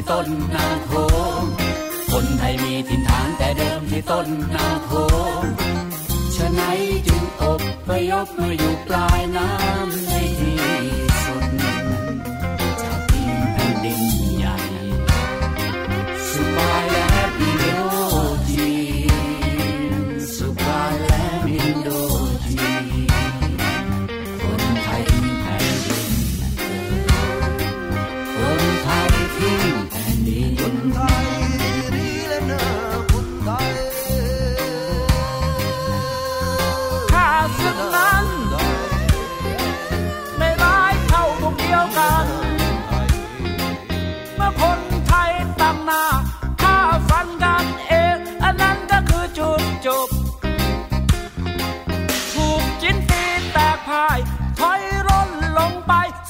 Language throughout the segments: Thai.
ที่ต้นนาโขงคนไทยมีถิ่นฐานแต่เดิมที่ต้นนาโขงฉะนั้นจึงอบพยพมาอยู่ปลายน้ำใน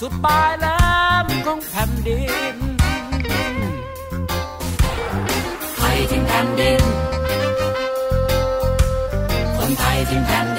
สุดปลายแหลมของแผ่นดินไทยทิ้งแผ่นดิน คนไทยทิ้งแผ่น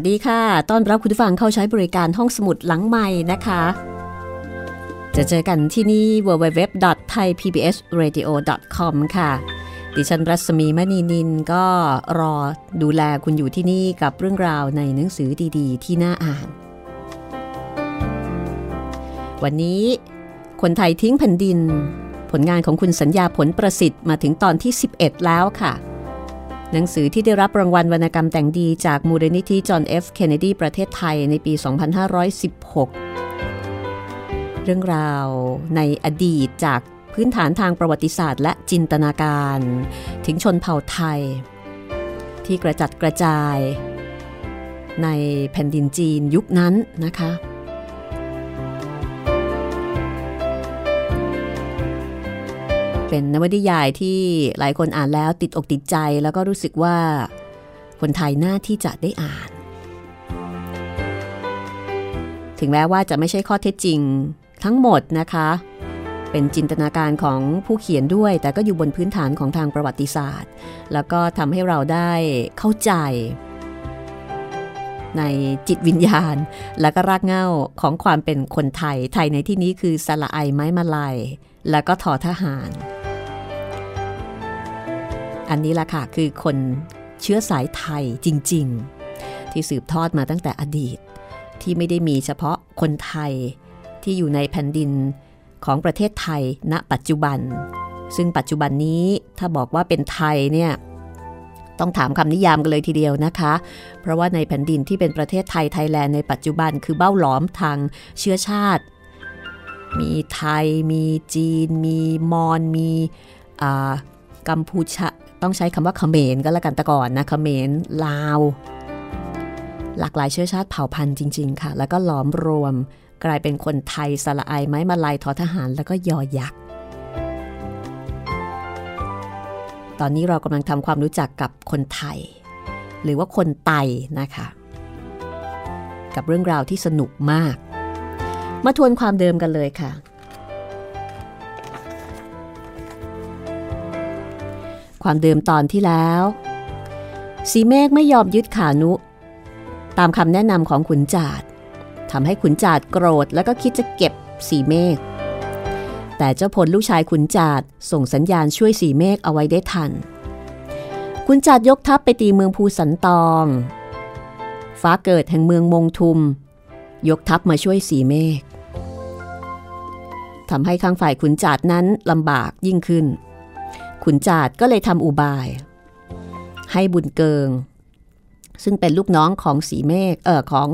วัสดีค่ะ ต้อนรับคุณผู้ฟังเข้าใช้บริการห้องสมุดหลังใหม่นะคะ จะเจอกันที่นี่ www.thaipbsradio.com ค่ะ ดิฉันรัศมีมณีนินก็รอดูแลคุณอยู่ที่นี่กับเรื่องราวในหนังสือดีๆ ที่น่าอ่าน วันนี้คนไทยทิ้งแผ่นดิน ผลงานของคุณสัญญาผลประสิทธิ์มาถึงตอนที่ 11 แล้วค่ะ หนังสือที่ได้รับรางวัลวรรณกรรมแต่งดีจากมูลนิธิจอห์นเอฟเคนเนดีประเทศไทยในปี 2516 เรื่องราวในอดีตจากพื้นฐานทางประวัติศาสตร์ และจินตนาการ ถึงชนเผ่าไทย ที่กระจัดกระจาย ในแผ่นดินจีนยุคนั้นนะคะ เป็นนวนิยายที่หลายคนอ่านแล้วติดอกติดใจแล้วก็รู้สึกว่าคนไทยน่าที่จะได้อ่าน ถึงแม้ว่าจะไม่ใช่ข้อเท็จจริงทั้งหมดนะคะ เป็นจินตนาการของผู้เขียนด้วย แต่ก็อยู่บนพื้นฐานของทางประวัติศาสตร์ แล้วก็ทำให้เราได้เข้าใจในจิตวิญญาณ และก็รากเหง้าของความเป็นคนไทย ไทยในที่นี้คือสละไอไม้มาลาย แล้วก็ทอทหาร อันนี้ละค่ะ คือคนเชื้อสายไทยจริง ๆ ที่สืบทอดมาตั้งแต่อดีต ที่ไม่ได้มีเฉพาะคนไทยที่อยู่ในแผ่นดินของประเทศไทยณปัจจุบัน ซึ่งปัจจุบันนี้ถ้าบอกว่าเป็นไทยเนี่ยต้องถามคำนิยามกันเลยทีเดียวนะคะ เพราะว่าในแผ่นดินที่เป็นประเทศไทยไทยแลนด์ในปัจจุบันคือเบ้าหลอมทางเชื้อชาติ มีไทย มีจีน มีมอญมีกัมพูชา ต้องใช้คำว่าเขมรก็แล้วกันแต่ก่อนนะเขมรลาว หลากหลายเชื้อชาติเผ่าพันธุ์จริง ๆ ค่ะ แล้วก็หลอมรวม กลายเป็นคนไทยสละไอไม้มาลายทอทหารแล้วก็ยอยักษ์ตอนนี้เรากำลังทำความรู้จักกับคนไทย หรือว่าคนไตนะคะ กับเรื่องราวที่สนุกมาก มาทวนความเดิมกันเลยค่ะ ความเดิมตอนที่แล้ว สีเมฆไม่ยอมยึดขานุ ตามคำแนะนำของขุนจาดทำให้ขุนจาดโกรธแล้วก็คิดจะเก็บสีเมฆแต่เจ้าพลลูกชายขุนจาดส่งสัญญาณช่วยสีเมฆเอาไว้ได้ทัน ขุนจาดยกทัพไปตีเมืองภูสันตอง ฟ้าเกิดแห่งเมืองมงทุม ยกทัพมาช่วยสีเมฆทำให้ข้างฝ่ายขุนจาดนั้นลำบากยิ่งขึ้น ขุนจาดก็เลยทำอุบาย ให้บุญเกิง ซึ่งเป็นลูกน้องของสีเมฆเออของ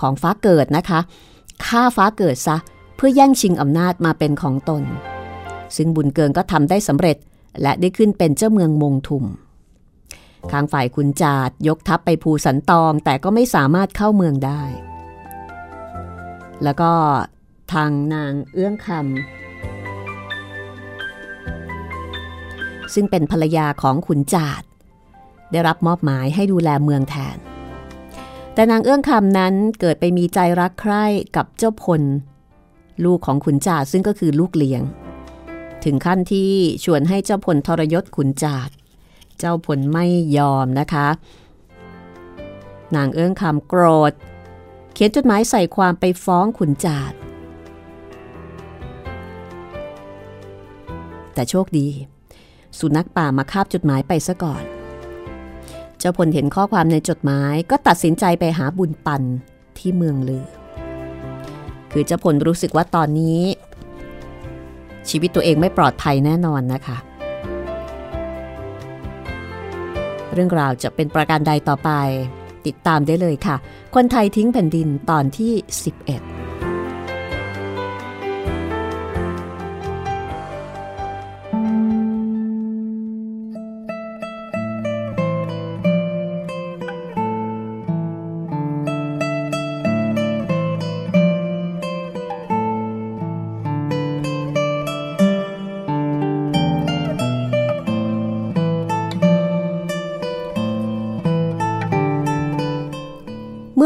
ของฟ้าเกิดนะคะฆ่าฟ้าเกิดซะเพื่อแย่งชิงอำนาจมาเป็นของตน ซึ่งบุญเกิงก็ทำได้สำเร็จและได้ขึ้นเป็นเจ้าเมืองมงทุมข้างฝ่ายขุนจาดยกทัพไปภูสันตองแต่ก็ไม่สามารถเข้าเมืองได้ แล้วก็ทางนางเอื้องคำ ซึ่งเป็นภรรยาของขุนจาดได้รับมอบหมายให้ดูแลเมืองแทน แต่นางเอื้องคำนั้นเกิดไปมีใจรักใคร่กับเจ้าพล ลูกของขุนจาดซึ่งก็คือลูกเลี้ยง ถึงขั้นที่ชวนให้เจ้าพลทรยศขุนจาดเจ้าพลไม่ยอมนะคะ นางเอื้องคำโกรธ เขียนจดหมายใส่ความไปฟ้องขุนจาดแต่โชคดี สุนัขป่ามาคาบจดหมายไปซะก่อน เจ้าพลเห็นข้อความในจดหมายก็ตัดสินใจไปหาบุญปันที่เมืองลือ คือเจ้าพลรู้สึกว่าตอนนี้ ชีวิตตัวเองไม่ปลอดภัยแน่นอนนะคะ เรื่องราวจะเป็นประการใดต่อไป ติดตามได้เลยค่ะ คนไทยทิ้งแผ่นดินตอนที่ 11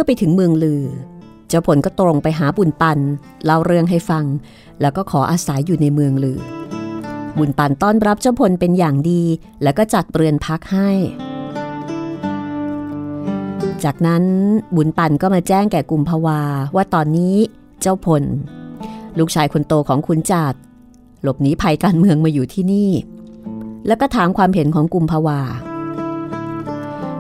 อไปถึงเมืองลือ เจ้าผลก็ตรงไปหาบุญปันเล่าเรื่องให้ฟัง แล้วก็ขออาศัยอยู่ในเมืองลือ บุญปันต้อนรับเจ้าพลเป็นอย่างดี แล้วก็จัดเรือนพักให้ จากนั้นบุญปันก็มาแจ้งแก่กุมภาวาว่าตอนนี้เจ้าพลลูกชายคนโตของคุณจาดหลบหนีภัยการเมืองมาอยู่ที่นี่ แล้วก็ถามความเห็นของกุมภาวา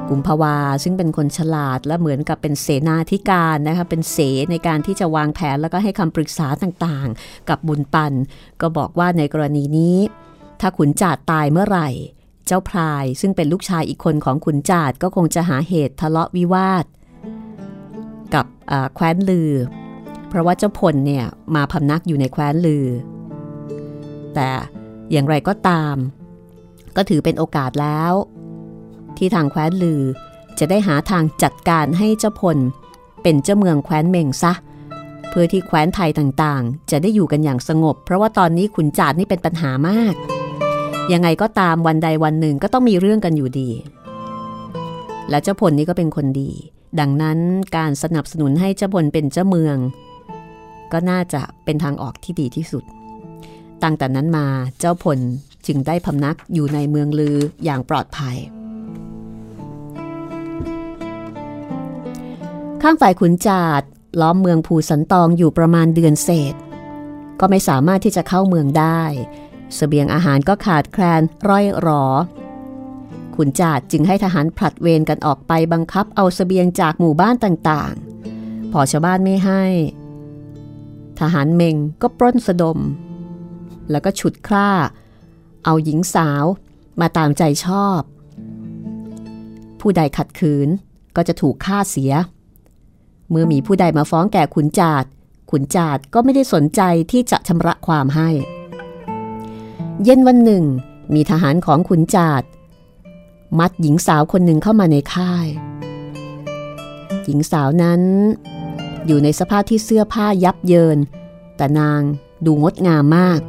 กุมภาวาซึ่งเป็นคนฉลาดและเหมือนกับเป็นเสนาธิการนะคะเป็นเสในการที่จะวางแผนแล้วก็ให้คำปรึกษาต่างๆ กับบุญปัน ก็บอกว่าในกรณีนี้ ถ้าขุนจาดตายเมื่อไหร่ เจ้าพรายซึ่งเป็นลูกชายอีกคนของขุนจาดก็คงจะหาเหตุทะเลาะวิวาท กับแคว้นลือ เพราะว่าเจ้าพลเนี่ยมาพำนักอยู่ในแคว้นลือ แต่อย่างไรก็ตาม ก็ถือเป็นโอกาสแล้ว ที่ทางแคว้นลือจะได้หาทางจัดการให้เจ้าพล เป็นเจ้าเมืองแคว้นเมงซะ เพื่อที่แคว้นไทยต่างๆ จะได้อยู่กันอย่างสงบ เพราะว่าตอนนี้ขุนจาดนี่เป็นปัญหามาก ยังไงก็ตามวันใดวันหนึ่งก็ต้องมีเรื่องกันอยู่ดี และเจ้าพลนี่ก็เป็นคนดี ดังนั้นการสนับสนุนให้เจ้าพลเป็นเจ้าเมือง ก็น่าจะเป็นทางออกที่ดีที่สุด ตั้งแต่นั้นมาเจ้าพลจึงได้พำนักอยู่ในเมืองลืออย่างปลอดภัย ข้างฝ่ายขุนจาดล้อมเมืองภูสันตองอยู่ประมาณเดือนเศษ ก็ไม่สามารถที่จะเข้าเมืองได้สเสบียงอาหารก็ขาดแคลนร่อยหรอ ขุนจาดจึงให้ทหารผลัดเวรกันออกไปบังคับเอาสเสบียงจากหมู่บ้านต่างๆ พอชาวบ้านไม่ให้ ทหารเมงก็ปล้นสะดม แล้วก็ฉุดคล้าเอาหญิงสาวมาตามใจชอบ ผู้ใดขัดขืนก็จะถูกฆ่าเสีย เมื่อมีผู้ใดมาฟ้องแก่ขุนจาดขุนจาดก็ไม่ได้สนใจที่จะชำระความให้ เย็นวันหนึ่ง มีทหารของขุนจาดมัดหญิงสาวคนหนึ่งเข้ามาในค่าย หญิงสาวนั้น อยู่ในสภาพที่เสื้อผ้ายับเยิน แต่นางดูงดงามมาก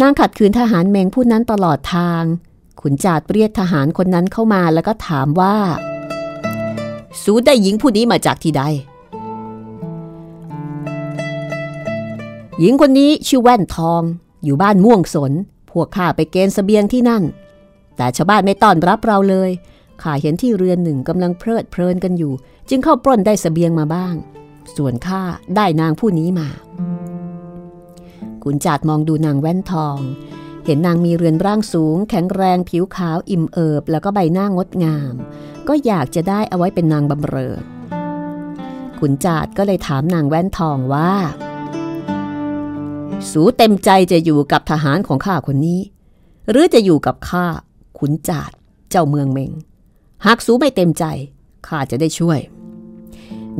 นางขัดขืนทหารเมงผู้นั้นตลอดทาง ขุนจาดเรียกทหารคนนั้นเข้ามาแล้วก็ถามว่า สูได้หญิงผู้นี้มาจากที่ใด หญิงคนนี้ชื่อแว่นทอง อยู่บ้านม่วงสน พวกข้าไปเกณฑ์สเสบียงที่นั่น แต่ชาวบ้านไม่ต้อนรับเราเลย ข้าเห็นที่เรือนหนึ่งกำลังเพลิดเพลินกันอยู่ จึงเข้าปล้นได้สเสบียงมาบ้าง ส่วนข้าได้นางผู้นี้มา ขุนจาดมองดูนางแว่นทองเห็นนางมีเรือนร่างสูง แข็งแรงผิวขาวอิ่มเอิบ แล้วก็ใบหน้างดงาม ก็อยากจะได้เอาไว้เป็นนางบำเรอ ขุนจาดก็เลยถามนางแว่นทองว่า สูเต็มใจจะอยู่กับทหารของข้าคนนี้ หรือจะอยู่กับข้าขุนจาดเจ้าเมืองเมง หากสูไม่เต็มใจข้าจะได้ช่วย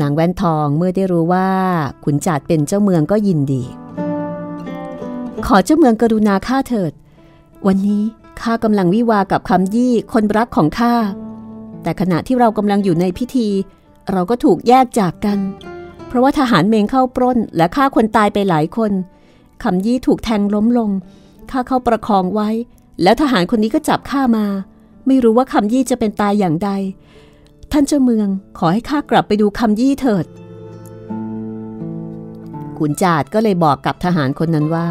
นางแว่นทองเมื่อได้รู้ว่าขุนจาดเป็นเจ้าเมืองก็ยินดี ขอเจ้าเมืองกรุณาข้าเถิด วันนี้ข้ากำลังวิวากับคำยี่คนรักของข้า แต่ขณะที่เรากำลังอยู่ในพิธี เราก็ถูกแยกจากกัน เพราะว่าทหารเมงเข้าปล้น และฆ่าคนตายไปหลายคนคำยี่ถูกแทงล้มลงข้าเข้าประคองไว้ แล้วทหารคนนี้ก็จับข้ามา ไม่รู้ว่าคำยี่จะเป็นตายอย่างใด ท่านเจ้าเมืองขอให้ข้ากลับไปดูคำยี่เถิดขุนจาดก็เลยบอกกับทหารคนนั้นว่า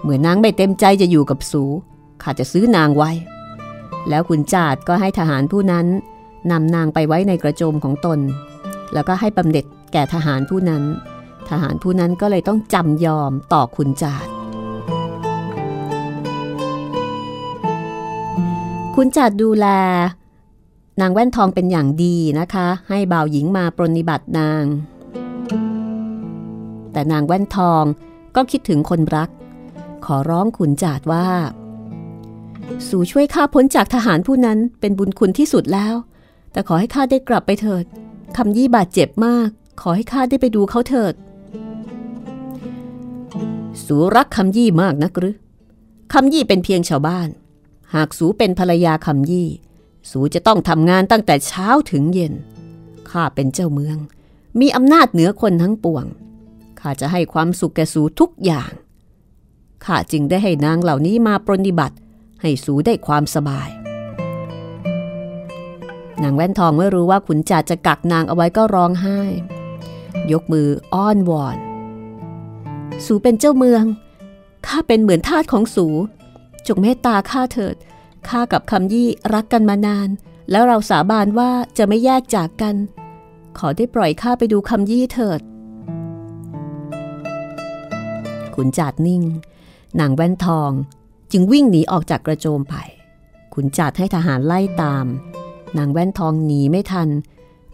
เหมื่อนางไม่เต็มใจจะอยู่กับสูข้าจะซื้อนางไว้ แล้วขุนจาดก็ให้ทหารผู้นั้นนำนางไปไว้ในกระโจมของตน แล้วก็ให้บำเหน็จแก่ทหารผู้นั้น ทหารผู้นั้นก็เลยต้องจำยอมต่อขุนจาดขุนจาดดูแล นางแว่นทองเป็นอย่างดีนะคะ ให้บ่าวหญิงมาปรนนิบัตินาง แต่นางแว่นทองก็คิดถึงคนรัก ขอร้องขุนจาดว่า สู่ช่วยข้าพ้นจากทหารผู้นั้นเป็นบุญคุณที่สุดแล้ว แต่ขอให้ข้าได้กลับไปเถิดคำยี่บาดเจ็บมาก ขอให้ข้าได้ไปดูเขาเถิด สูรักคำยี่มากนักหรือคำยี่เป็นเพียงชาวบ้าน หากสูเป็นภรรยาคำยี่ สูจะต้องทำงานตั้งแต่เช้าถึงเย็นข้าเป็นเจ้าเมือง มีอำนาจเหนือคนทั้งปวงข้าจะให้ความสุขแก่สูทุกอย่างข้าจึงได้ให้นางเหล่านี้มาปรนนิบัติ ให้สูได้ความสบาย นางแว่นทองเมื่อรู้ว่าขุนจ่าจะกักนางเอาไว้ก็ร้องไห้ ยกมืออ้อนวอน สูเป็นเจ้าเมือง ข้าเป็นเหมือนทาสของสู จงเมตตาข้าเถิด ข้ากับคำยี่รักกันมานาน แล้วเราสาบานว่าจะไม่แยกจากกัน ขอได้ปล่อยข้าไปดูคำยี่เถิดขุนจาดนิ่ง นางแว่นทอง จึงวิ่งหนีออกจากกระโจมไป ขุนจาดให้ทหารไล่ตาม นางแว่นทองหนีไม่ทัน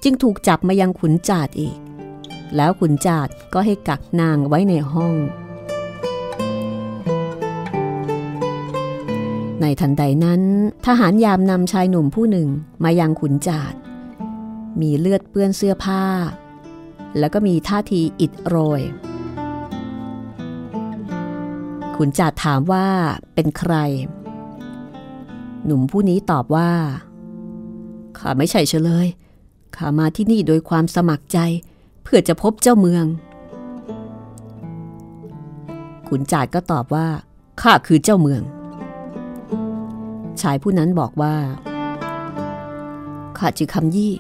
จึงถูกจับมายังขุนจาดอีก แล้วขุนจาดก็ให้กักนางไว้ในห้อง ในทันใดนั้น ทหารยามนำชายหนุ่มผู้หนึ่งมายังขุนจาดมีเลือดเปื้อนเสื้อผ้า แล้วก็มีท่าทีอิดโรย ขุนจ่าถามว่าเป็นใคร หนุ่มผู้นี้ตอบว่า ข้าไม่ใช่เฉลย ข้ามาที่นี่โดยความสมัครใจ เพื่อจะพบเจ้าเมือง ขุนจ่าก็ตอบว่า ข้าคือเจ้าเมือง ชายผู้นั้นบอกว่า ข้าจือคำยี่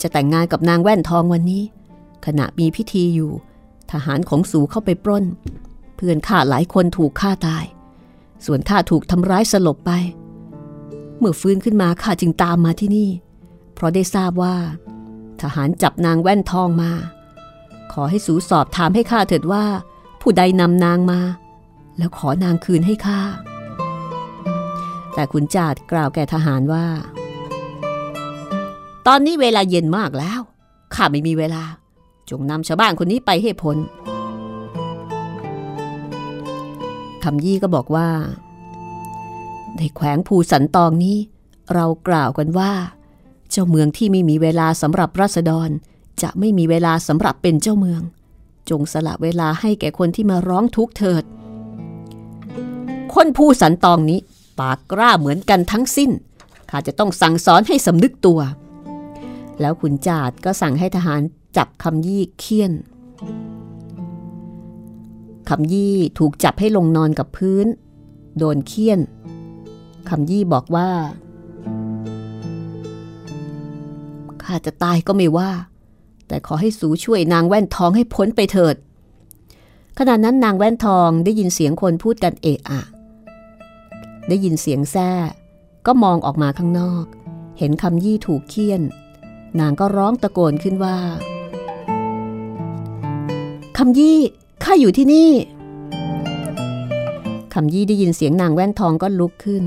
จะแต่งงานกับนางแว่นทองวันนี้ ขณะมีพิธีอยู่ ทหารของสูเข้าไปปล้น เพื่อนข้าหลายคนถูกฆ่าตาย ส่วนข้าถูกทำร้ายสลบไป เมื่อฟื้นขึ้นมาข้าจึงตามมาที่นี่ เพราะได้ทราบว่า ทหารจับนางแว่นทองมา ขอให้สูสอบถามให้ข้าเถิดว่า ผู้ใดนำนางมา แล้วขอนางคืนให้ข้า แต่ขุนจาดกล่าวแก่ทหารว่า ตอนนี้เวลาเย็นมากแล้วข้าไม่มีเวลา จงนำชาวบ้านคนนี้ไปให้พ้น คำยี่ก็บอกว่า ในแขวงภูสันตองนี้ เรากล่าวกันว่า เจ้าเมืองที่ไม่มีเวลาสำหรับรัษฎร จะไม่มีเวลาสำหรับเป็นเจ้าเมือง จงสละเวลาให้แก่คนที่มาร้องทุกข์เถิด คนภูสันตองนี้ ปากกล้าเหมือนกันทั้งสิ้นข้าจะต้องสั่งสอนให้สำนึกตัว แล้วขุนจาดก็สั่งให้ทหารจับคำยี่เคี่ยน คำยี่ถูกจับให้ลงนอนกับพื้น โดนเคี่ยนคำยี่บอกว่าข้าจะตายก็ไม่ว่า แต่ขอให้สูช่วยนางแว่นทองให้พ้นไปเถิด ขณะนั้นนางแว่นทองได้ยินเสียงคนพูดกันเอะอะ ได้ยินเสียงแซ่ก็มองออกมาข้างนอก เห็นคำยี่ถูกเคี่ยน นางก็ร้องตะโกนขึ้นว่าคำยี่ ข้าอยู่ที่นี่คำยี่ได้ยินเสียงนางแว่นทองก็ลุกขึ้น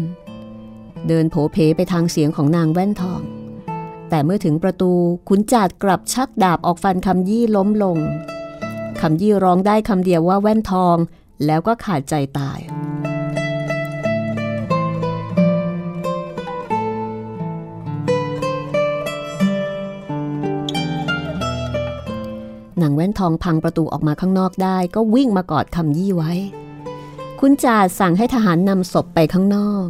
เดินโผเพไปทางเสียงของนางแว่นทอง แต่เมื่อถึงประตูขุนจาดกลับชักดาบออกฟันคำยี่ล้มลงคำยี่ร้องได้คำเดียวว่าแว่นทองแล้วก็ขาดใจตายางแว่นทองพังประตูออกมาข้างนอกได้ ก็วิ่งมากอดคำยี่ไว้ คุณจ่าสั่งให้ทหารนำศพไปข้างนอก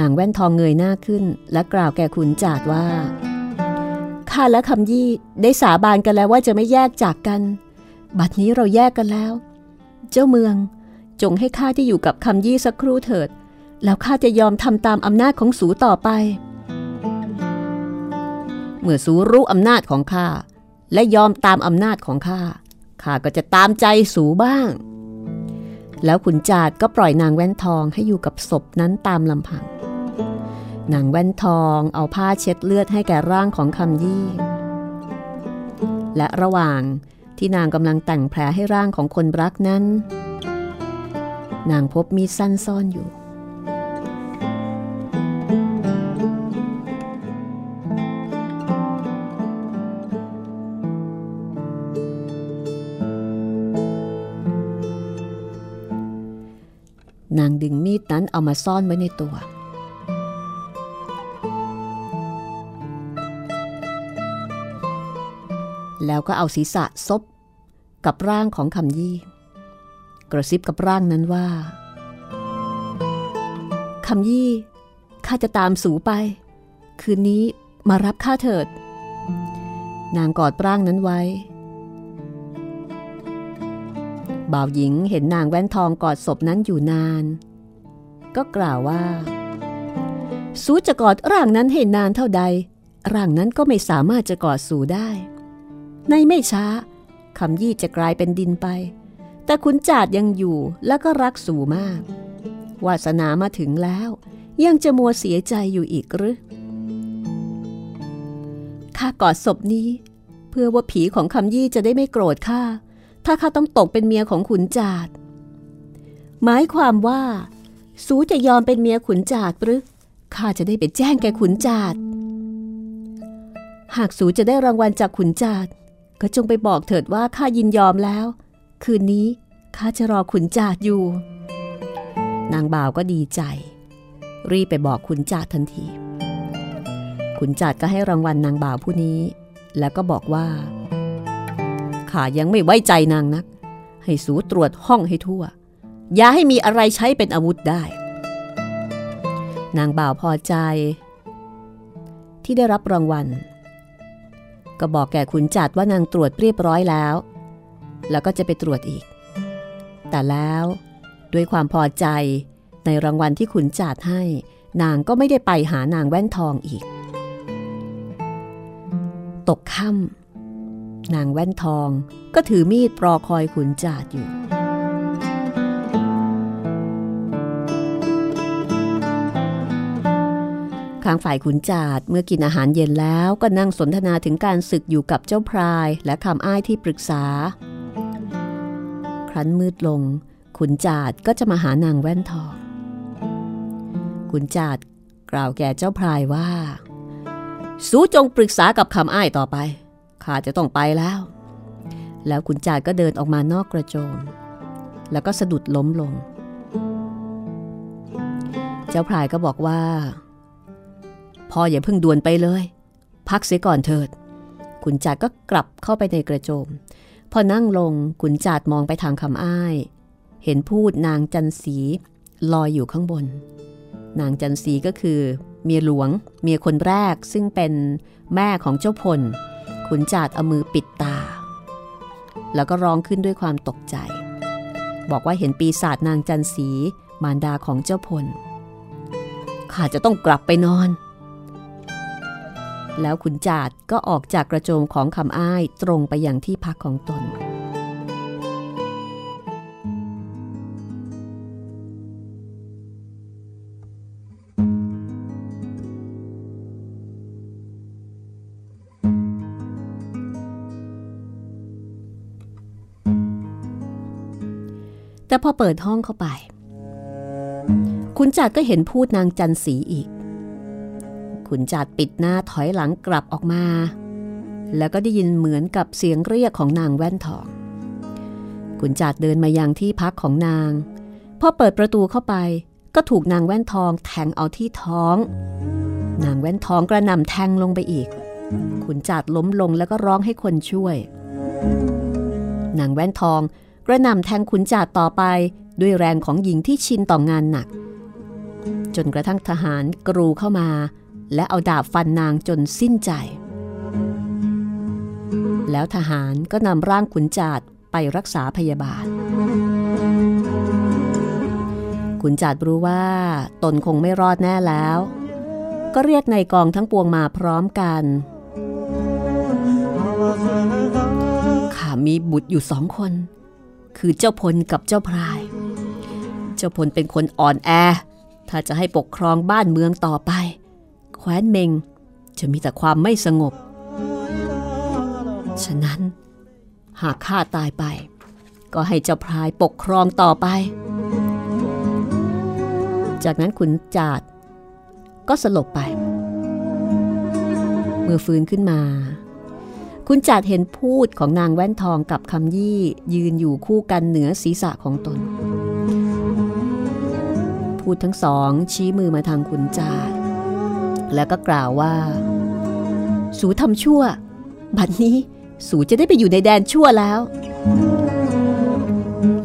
นางแว่นทองเงยหน้าขึ้น และกล่าวแก่ขุนจาดว่าข้าและคำยี่ได้สาบานกันแล้วว่าจะไม่แยกจากกัน บัดนี้เราแยกกันแล้ว เจ้าเมืองจงให้ข้าที่อยู่กับคำยี่สักครู่เถิด แล้วข้าจะยอมทำตามอำนาจของสูต่อไป เมื่อสูรู้อำนาจของข้า และยอมตามอำนาจของข้า ข้าก็จะตามใจสูบ้าง แล้วขุนจาดก็ปล่อยนางแว่นทองให้อยู่กับศพนั้นตามลำพัง นางแว่นทองเอาผ้าเช็ดเลือดให้แก่ร่างของคำยี่ และระหว่างที่นางกำลังแต่งแผลให้ร่างของคนรักนั้น นางพบมีดสั้นซ่อนอยู่ นางดึงมีดนั้นเอามาซ่อนไว้ในตัว แล้วก็เอาศีรษะซบกับร่างของคำยี่ กระซิบกับร่างนั้นว่าคำยี่ข้าจะตามสูไป คืนนี้มารับข้าเถิด นางกอดร่างนั้นไว้ บ่าวหญิงเห็นนางแว่นทองกอดศพนั้นอยู่นาน ก็กล่าวว่า สูจะกอดร่างนั้นให้นานเท่าใด ร่างนั้นก็ไม่สามารถจะกอดสูได้ ในไม่ช้าคำยี่จะกลายเป็นดินไป แต่ขุนจาดยังอยู่และก็รักสูมาก วาสนามาถึงแล้ว ยังจะมัวเสียใจอยู่อีกหรือกอดศพนี้ เพื่อว่าผีของคำยี่จะได้ไม่โกรธข้า ถ้าข้าต้องตกเป็นเมียของขุนจาดหมายความว่า สูจะยอมเป็นเมียขุนจาดหรือข้าจะได้ไปแจ้งแกขุนจาดหากสูจะได้รางวัลจากขุนจาดก็จงไปบอกเถิดว่าข้ายินยอมแล้ว คืนนี้ข้าจะรอขุนจาดอยู่ นางบ่าวก็ดีใจ รีบไปบอกขุนจาดทันที ขุนจาดก็ให้รางวัลนางบ่าวผู้นี้ แล้วก็บอกว่า ข้ายังไม่ไว้ใจนางนัก ให้สูตรวจห้องให้ทั่ว อย่าให้มีอะไรใช้เป็นอาวุธได้ นางบ่าวพอใจ ที่ได้รับรางวัล ก็บอกแก่ขุนจัดว่านางตรวจเรียบร้อยแล้ว แล้วก็จะไปตรวจอีก แต่แล้วด้วยความพอใจในรางวัลที่ขุนจัดให้ นางก็ไม่ได้ไปหานางแว่นทองอีก ตกค่ำ นางแว่นทองก็ถือมีดรอคอยขุนจาดอยู่ ข้างฝ่ายขุนจาดเมื่อกินอาหารเย็นแล้วก็นั่งสนทนาถึงการศึกอยู่กับเจ้าพรายและคำอ้ายที่ปรึกษา ครั้นมืดลง ขุนจาดก็จะมาหานางแว่นทอง ขุนจาดกล่าวแก่เจ้าพรายว่า สู้จงปรึกษากับคำอ้ายต่อไป ข้าจะต้องไปแล้ว แล้วขุนจาก็เดินออกมานอกกระโจม แล้วก็สะดุดล้มลง เจ้าพรายก็บอกว่า พ่ออย่าเพิ่งด่วนไปเลย พักเสียก่อนเถิด ขุนจาก็กลับเข้าไปในกระโจม พอนั่งลงขุนจามองไปทางคำอ้าย เห็นพูดนางจันสีลอยอยู่ข้างบน นางจันสีก็คือเมียหลวง เมียคนแรกซึ่งเป็นแม่ของเจ้าพล ขุนจาดเอามือปิดตา แล้วก็ร้องขึ้นด้วยความตกใจ บอกว่าเห็นปีศาจนางจันสีมารดาของเจ้าพล ข้าจะต้องกลับไปนอน แล้วขุนจาดก็ออกจากกระโจมของคำอ้ายตรงไปยังที่พักของตน แต่พอเปิดห้องเข้าไป คุณจัดก็เห็นพูดนางจันสีอีกขุนจัดปิดหน้าถอยหลังกลับออกมา แล้วก็ได้ยินเหมือนกับเสียงเรียกของนางแว่นทองขุนจัดเดินมายังที่พักของนาง พอเปิดประตูเข้าไป ก็ถูกนางแว่นทองแทงเอาที่ท้อง นางแว่นทองกระหน่ำแทงลงไปอีก ขุนจัดล้มลงแล้วก็ร้องให้คนช่วยนางแว่นทอง กระหน่ำแทงขุนจัดต่อไปด้วยแรงของหญิงที่ชินต่องานหนัก จนกระทั่งทหารกรูเข้ามา และเอาดาบฟันนางจนสิ้นใจ แล้วทหารก็นำร่างขุนจาดไปรักษาพยาบาล ขุนจาดรู้ว่าตนคงไม่รอดแน่แล้ว ก็เรียกในกองทั้งปวงมาพร้อมกันข้ามีบุตรอยู่สองคน คือเจ้าพลกับเจ้าพราย เจ้าพลเป็นคนอ่อนแอ ถ้าจะให้ปกครองบ้านเมืองต่อไป แคว้นเมงจะมีแต่ความไม่สงบ ฉะนั้น หากข้าตายไป ก็ให้เจ้าพรายปกครองต่อไป จากนั้นขุนจาดก็สลบไป เมื่อฟื้นขึ้นมา คุณจาดเห็นพูดของนางแว่นทองกับคำยี่ยืนอยู่คู่กันเหนือศีรษะของตน พูดทั้งสองชี้มือมาทางคุณจาดแล้วก็กล่าวว่า สูทำชั่ว บัดนี้สูจะได้ไปอยู่ในแดนชั่วแล้ว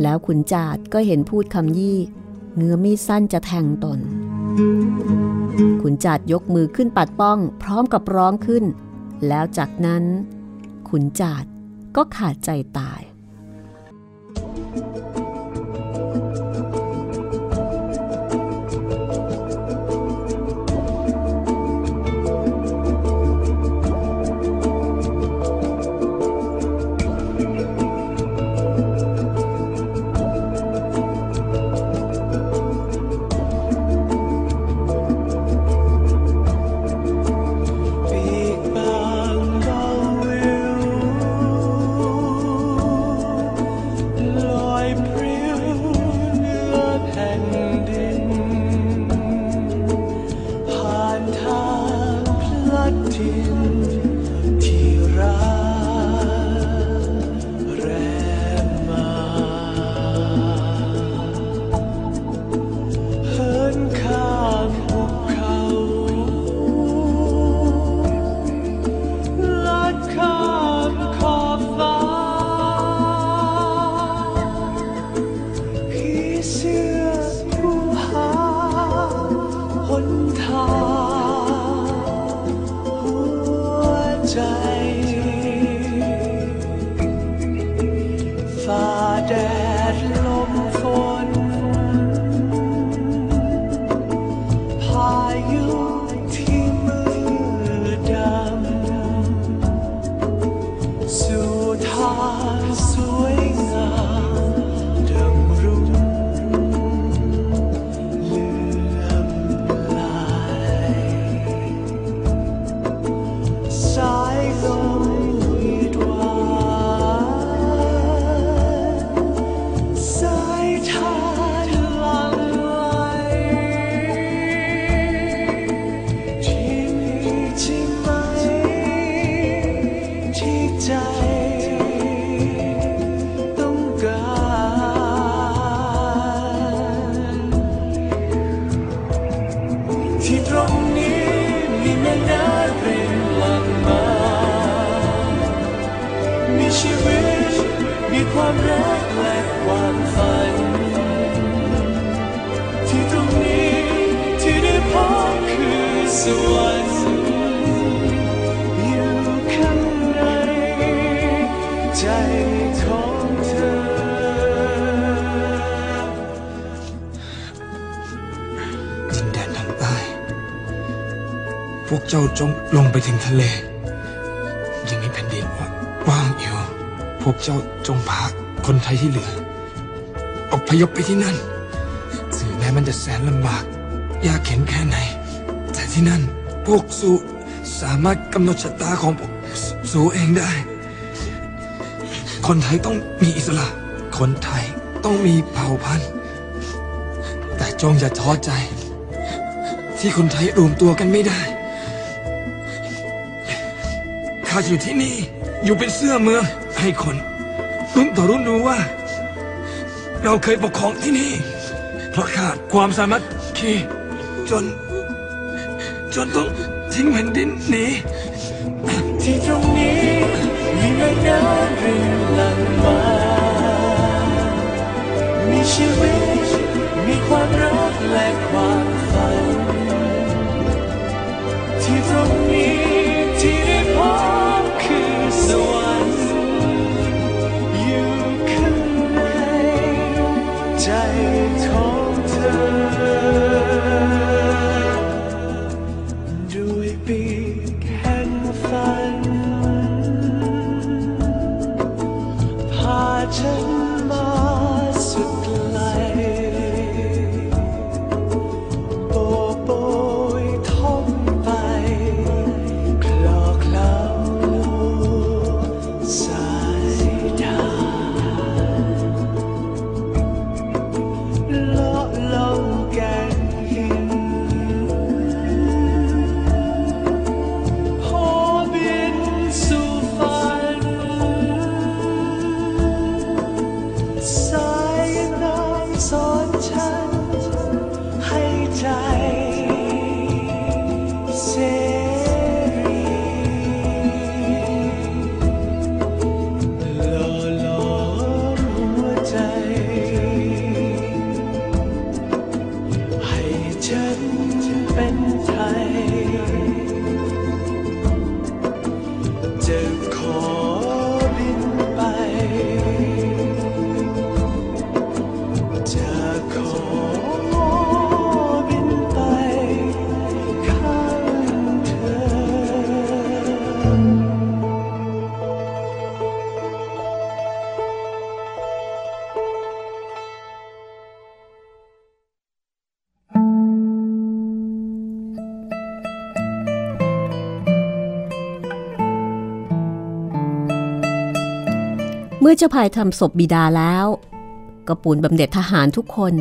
แล้วขุนจาดก็เห็นพูดคำยี่ เงื้อมีดสั้นจะแทงตน ขุนจาดยกมือขึ้นปัดป้อง พร้อมกับร้องขึ้น แล้วจากนั้น ขุนจาดก็ขาดใจตาย เจ้าจงลงไปถึงทะเล ยังมีแผ่นดินว่างอยู่ พวกเจ้าจงพาคนไทยที่เหลือออกพยพไปที่นั่นถึงแม้มันจะแสนลำบาก ยากเข็นแค่ไหน ที่นั่น พวกสูสามารถกำหนดชะตาของพวกสูเองได้ คนไทยต้องมีอิสระ คนไทยต้องมีเผ่าพันธุ์ แต่จงอย่าท้อใจ ที่คนไทยรวมตัวกันไม่ได้ ข้าอยู่ที่นี่ อยู่เป็นเสื้อเมือง ให้คน รุ่นต่อรุ่นรู้ว่า เราเคยปกครองที่นี่ เพราะขาดความสามารถคีจน จนต้องทิ้งแผ่นดินหนีที่ตร มื่อเจ้าพายทำศพบิดาแล้ว ก็ปูนบำเหน็จทหารทุกคน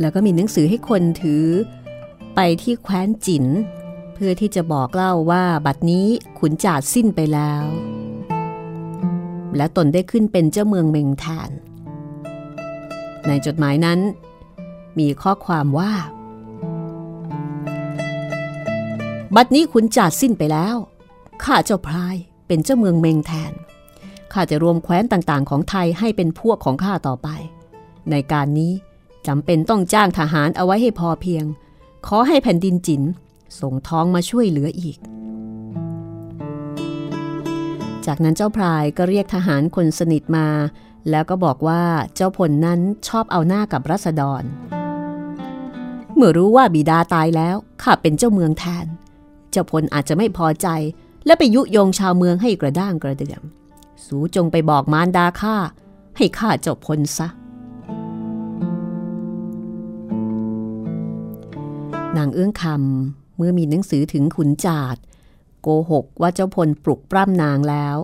แล้วก็มีหนังสือให้คนถือ ไปที่แคว้นจินเพื่อที่จะบอกเล่าว่าบัดนี้ขุนจาดสิ้นไปแล้ว และตนได้ขึ้นเป็นเจ้าเมืองเมงแทน ในจดหมายนั้น มีข้อความว่า บัดนี้ขุนจาดสิ้นไปแล้วข้าเจ้าพรายเป็นเจ้าเมืองเมงแทน ข้าจะรวมแคว้นต่างๆ ของไทยให้เป็นพวกของข้าต่อไป ในการนี้จำเป็นต้องจ้างทหารเอาไว้ให้พอเพียง ขอให้แผ่นดินจินส่งท้องมาช่วยเหลืออีก จากนั้นเจ้าพรายก็เรียกทหารคนสนิทมา แล้วก็บอกว่าเจ้าพลนั้นชอบเอาหน้ากับรัษฎร เมื่อรู้ว่าบิดาตายแล้วข้าเป็นเจ้าเมืองแทน เจ้าพลอาจจะไม่พอใจและไปยุยงชาวเมืองให้กระด้างกระเดื่อม สูจงไปบอกมารดาข้าให้ข้าเจ้าพลซะ นางเอื้องคำเมื่อมีหนังสือถึงขุนจาดโกหกว่าเจ้าพลปลุกปล้ำนางแล้ว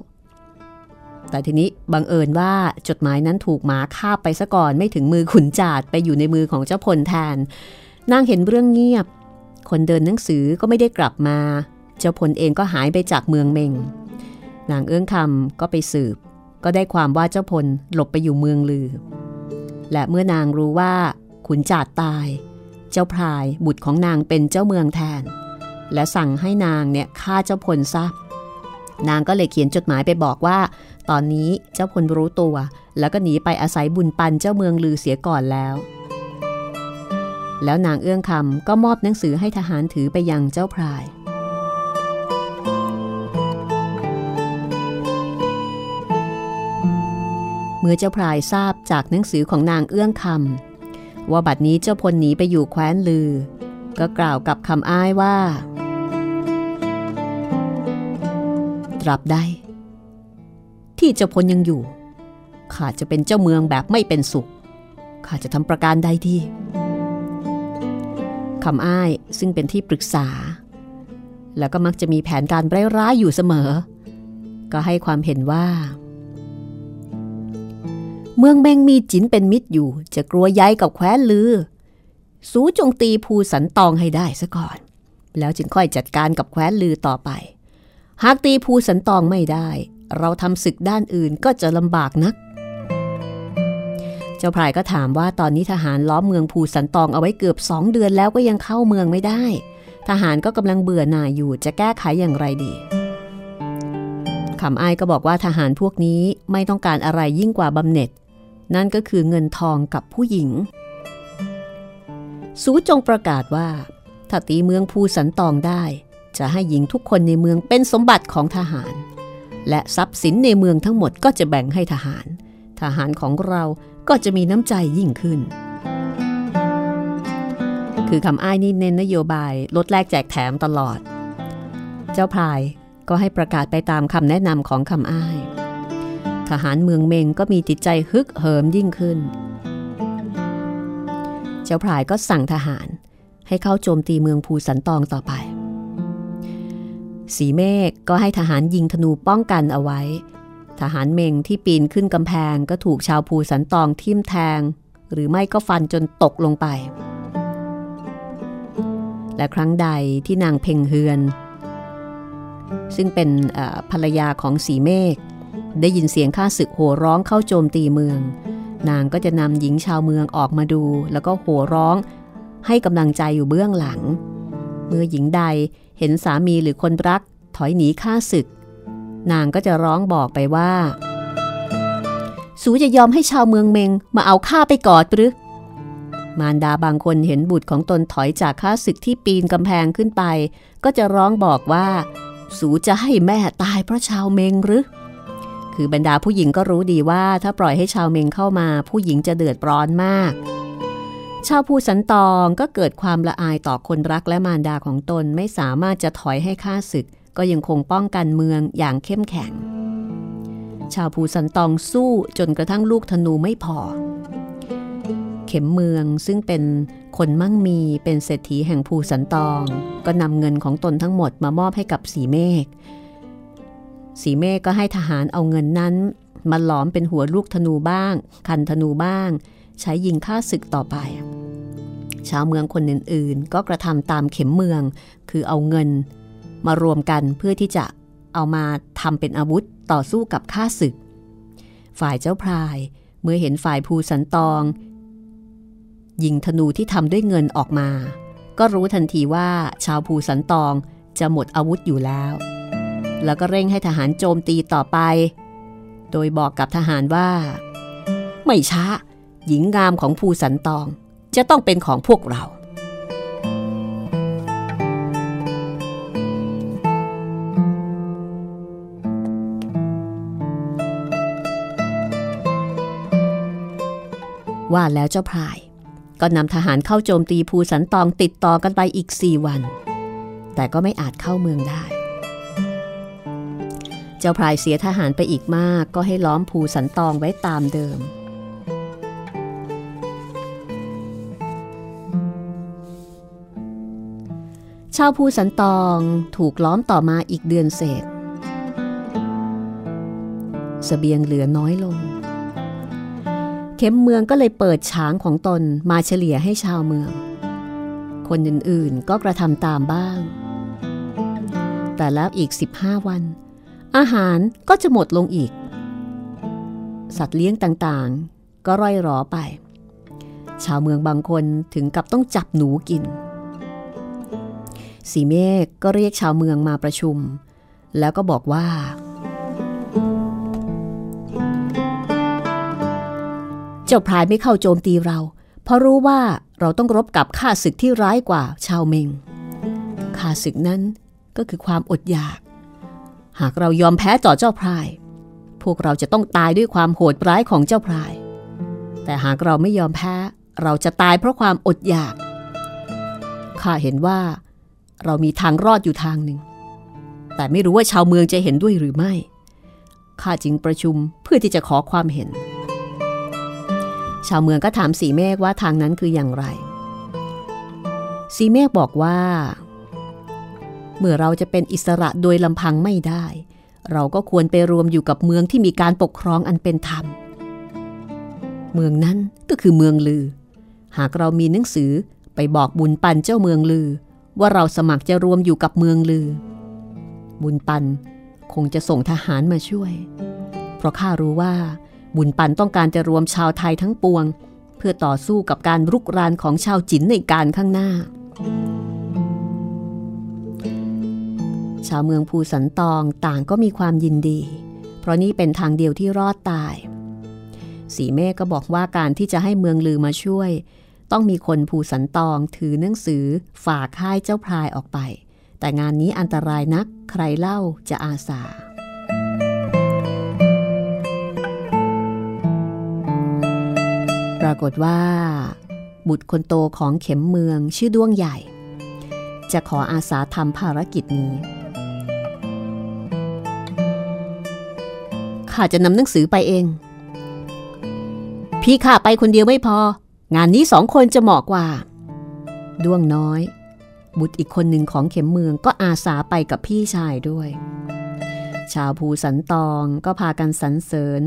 แต่ทีนี้บังเอิญว่าจดหมายนั้นถูกหมาคาบไปซะก่อนไม่ถึงมือขุนจาดไปอยู่ในมือของเจ้าพลแทน นางเห็นเรื่องเงียบ คนเดินหนังสือก็ไม่ได้กลับมา เจ้าพลเองก็หายไปจากเมืองเมง นางเอื้องคำก็ไปสืบ ก็ได้ความว่าเจ้าพลหลบไปอยู่เมืองลือ และเมื่อนางรู้ว่า ขุนจาดตาย เจ้าพรายบุตรของนางเป็นเจ้าเมืองแทน และสั่งให้นางเนี่ยฆ่าเจ้าพลซะนางก็เลยเขียนจดหมายไปบอกว่า ตอนนี้เจ้าพลรู้ตัว แล้วก็หนีไปอาศัยบุญปันเจ้าเมืองลือเสียก่อนแล้ว แล้วนางเอื้องคำก็มอบหนังสือให้ทหารถือไปยังเจ้าพราย เมื่อเจ้าพรายทราบจากหนังสือของนางเอื้องคำว่าบัดนี้เจ้าพลหนีไปอยู่แคว้นลือ ก็กล่าวกับคำอ้ายว่า ตราบใดที่เจ้าพลยังอยู่ ข้าจะเป็นเจ้าเมืองแบบไม่เป็นสุข ข้าจะทำประการใดดีคำอ้ายซึ่งเป็นที่ปรึกษา แล้วก็มักจะมีแผนการร้ายๆอยู่เสมอ ก็ให้ความเห็นว่า เมืองแมงมีจินเป็นมิตรอยู่ จะกลัวย้ายกับแคว้นลือ สูจงตีภูสันตองให้ได้ซะก่อน แล้วจึงค่อยจัดการกับแคว้นลือต่อไป หากตีภูสันตองไม่ได้ เราทำศึกด้านอื่นก็จะลำบากนัก เจ้าพรายก็ถามว่าตอนนี้ทหารล้อมเมืองภูสันตองเอาไว้เกือบสองเดือนแล้วก็ยังเข้าเมืองไม่ได้ ทหารก็กำลังเบื่อหน่ายอยู่จะแก้ไขอย่างไรดีคำอ้ายก็บอกว่าทหารพวกนี้ไม่ต้องการอะไรยิ่งกว่าบำเหน็จ นั่นก็คือเงินทองกับผู้หญิง สูจงประกาศว่า ถ้าตีเมืองภูสันตองได้ จะให้หญิงทุกคนในเมืองเป็นสมบัติของทหาร และทรัพย์สินในเมืองทั้งหมดก็จะแบ่งให้ทหาร ทหารของเราก็จะมีน้ำใจยิ่งขึ้น คือคำอ้ายนี่เน้นนโยบายลดแลกแจกแถมตลอด เจ้าพายก็ให้ประกาศไปตามคำแนะนำของคำอ้าย ทหารเมืองเมงก็มีจิตใจฮึกเหิมยิ่งขึ้น เจ้าพรายก็สั่งทหารให้เข้าโจมตีเมืองภูสันตองต่อไป สีเมฆก็ให้ทหารยิงธนูป้องกันเอาไว้ ทหารเมงที่ปีนขึ้นกำแพงก็ถูกชาวภูสันตองทิ่มแทง หรือไม่ก็ฟันจนตกลงไป และครั้งใดที่นางเพ่งเฮือน ซึ่งเป็นภรรยาของสีเมฆ ได้ยินเสียงข้าศึกโห่ร้องเข้าโจมตีเมือง นางก็จะนำหญิงชาวเมืองออกมาดู แล้วก็โห่ร้องให้กำลังใจอยู่เบื้องหลัง เมื่อหญิงใดเห็นสามีหรือคนรักถอยหนีข้าศึก นางก็จะร้องบอกไปว่า สูจะยอมให้ชาวเมืองเมงมาเอาข้าไปกอดหรือ มารดาบางคนเห็นบุตรของตนถอยจากข้าศึกที่ปีนกำแพงขึ้นไป ก็จะร้องบอกว่า สูจะให้แม่ตายเพราะชาวเมงหรือ คือบรรดาผู้หญิงก็รู้ดีว่าถ้าปล่อยให้ชาวเมงเข้ามาผู้หญิงจะเดือดร้อนมาก ชาวภูสันตองก็เกิดความละอายต่อคนรักและมารดาของตนไม่สามารถจะถอยให้ข้าศึก ก็ยังคงป้องกันเมืองอย่างเข้มแข็ง ชาวภูสันตองสู้จนกระทั่งลูกธนูไม่พอ เข็มเมืองซึ่งเป็นคนมั่งมีเป็นเศรษฐีแห่งภูสันตอง ก็นำเงินของตนทั้งหมดมามอบให้กับสีเมฆ สีเมฆก็ให้ทหารเอาเงินนั้นมาหลอมเป็นหัวลูกธนูบ้าง คันธนูบ้าง ใช้ยิงฆ่าศึกต่อไป ชาวเมืองคนอื่น ๆ ก็กระทำตามเข็มเมือง คือเอาเงิน มารวมกันเพื่อที่จะเอามาทำเป็นอาวุธต่อสู้กับข้าศึก ฝ่ายเจ้าพรายเมื่อเห็นฝ่ายภูสันตอง ยิงธนูที่ทำด้วยเงินออกมา ก็รู้ทันทีว่าชาวภูสันตองจะหมดอาวุธอยู่แล้ว แล้วก็เร่งให้ทหารโจมตีต่อไป โดยบอกกับทหารว่า ไม่ช้า หญิงงามของภูสันตองจะต้องเป็นของพวกเราว่าแล้วเจ้าพราย ก็นำทหารเข้าโจมตีภูสันตองติดต่อกันไปอีกสี่วัน แต่ก็ไม่อาจเข้าเมืองได้ จ้าพรายเสียทหารไปอีกมาก ก็ให้ล้อมภูสันตองไว้ตามเดิม ชาวภูสันตองถูกล้อมต่อมาอีกเดือนเศษสเสบียงเหลือน้อยลง เข็มเมืองก็เลยเปิดช้างของตนมาเฉลี่ยให้ชาวเมือง คนอื่นๆก็กระทำตามบ้าง แต่แล้วอีก 15 วัน อาหารก็จะหมดลงอีก สัตว์เลี้ยงต่างๆ ก็ร่อยหรอไป ชาวเมืองบางคนถึงกับต้องจับหนูกิน สีเมฆก็เรียกชาวเมืองมาประชุม แล้วก็บอกว่า เจ้าพรายไม่เข้าโจมตีเรา เพราะรู้ว่าเราต้องรบกับข้าศึกที่ร้ายกว่าชาวเมงข้าศึกนั้นก็คือความอดอยาก หากเรายอมแพ้ต่อเจ้าพราย พวกเราจะต้องตายด้วยความโหดร้ายของเจ้าพราย แต่หากเราไม่ยอมแพ้ เราจะตายเพราะความอดอยาก ข้าเห็นว่า เรามีทางรอดอยู่ทางหนึ่ง แต่ไม่รู้ว่าชาวเมืองจะเห็นด้วยหรือไม่ ข้าจึงประชุมเพื่อที่จะขอความเห็น ชาวเมืองก็ถามสีเมฆว่าทางนั้นคืออย่างไร สีเมฆบอกว่า เมื่อเราจะเป็นอิสระโดยลำพังไม่ได้ เราก็ควรไปรวมอยู่กับเมืองที่มีการปกครองอันเป็นธรรม เมืองนั้นก็คือเมืองลือ หากเรามีหนังสือไปบอกบุญปันเจ้าเมืองลือ ว่าเราสมัครจะรวมอยู่กับเมืองลือ บุญปันคงจะส่งทหารมาช่วย เพราะข้ารู้ว่า บุญปันต้องการจะรวมชาวไทยทั้งปวง เพื่อต่อสู้กับการรุกรานของชาวจินในการข้างหน้า ชาวเมืองภูสันตองต่างก็มีความยินดี เพราะนี่เป็นทางเดียวที่รอดตาย สีเมฆก็บอกว่าการที่จะให้เมืองลือมาช่วย ต้องมีคนภูสันตองถือหนังสือฝากค่ายเจ้าพรายออกไป แต่งานนี้อันตรายนักใครเล่าจะอาสาปรากฏว่า บุตรคนโตของเข็มเมืองชื่อด้วงใหญ่ จะขออาสาทำภารกิจนี้ ข้าจะนำหนังสือไปเอง พี่ข้าไปคนเดียวไม่พอ งานนี้สองคนจะเหมาะกว่า ด้วงน้อย บุตรอีกคนหนึ่งของเข็มเมืองก็อาสาไปกับพี่ชายด้วย ชาวภูสันตองก็พากันสรรเสริญ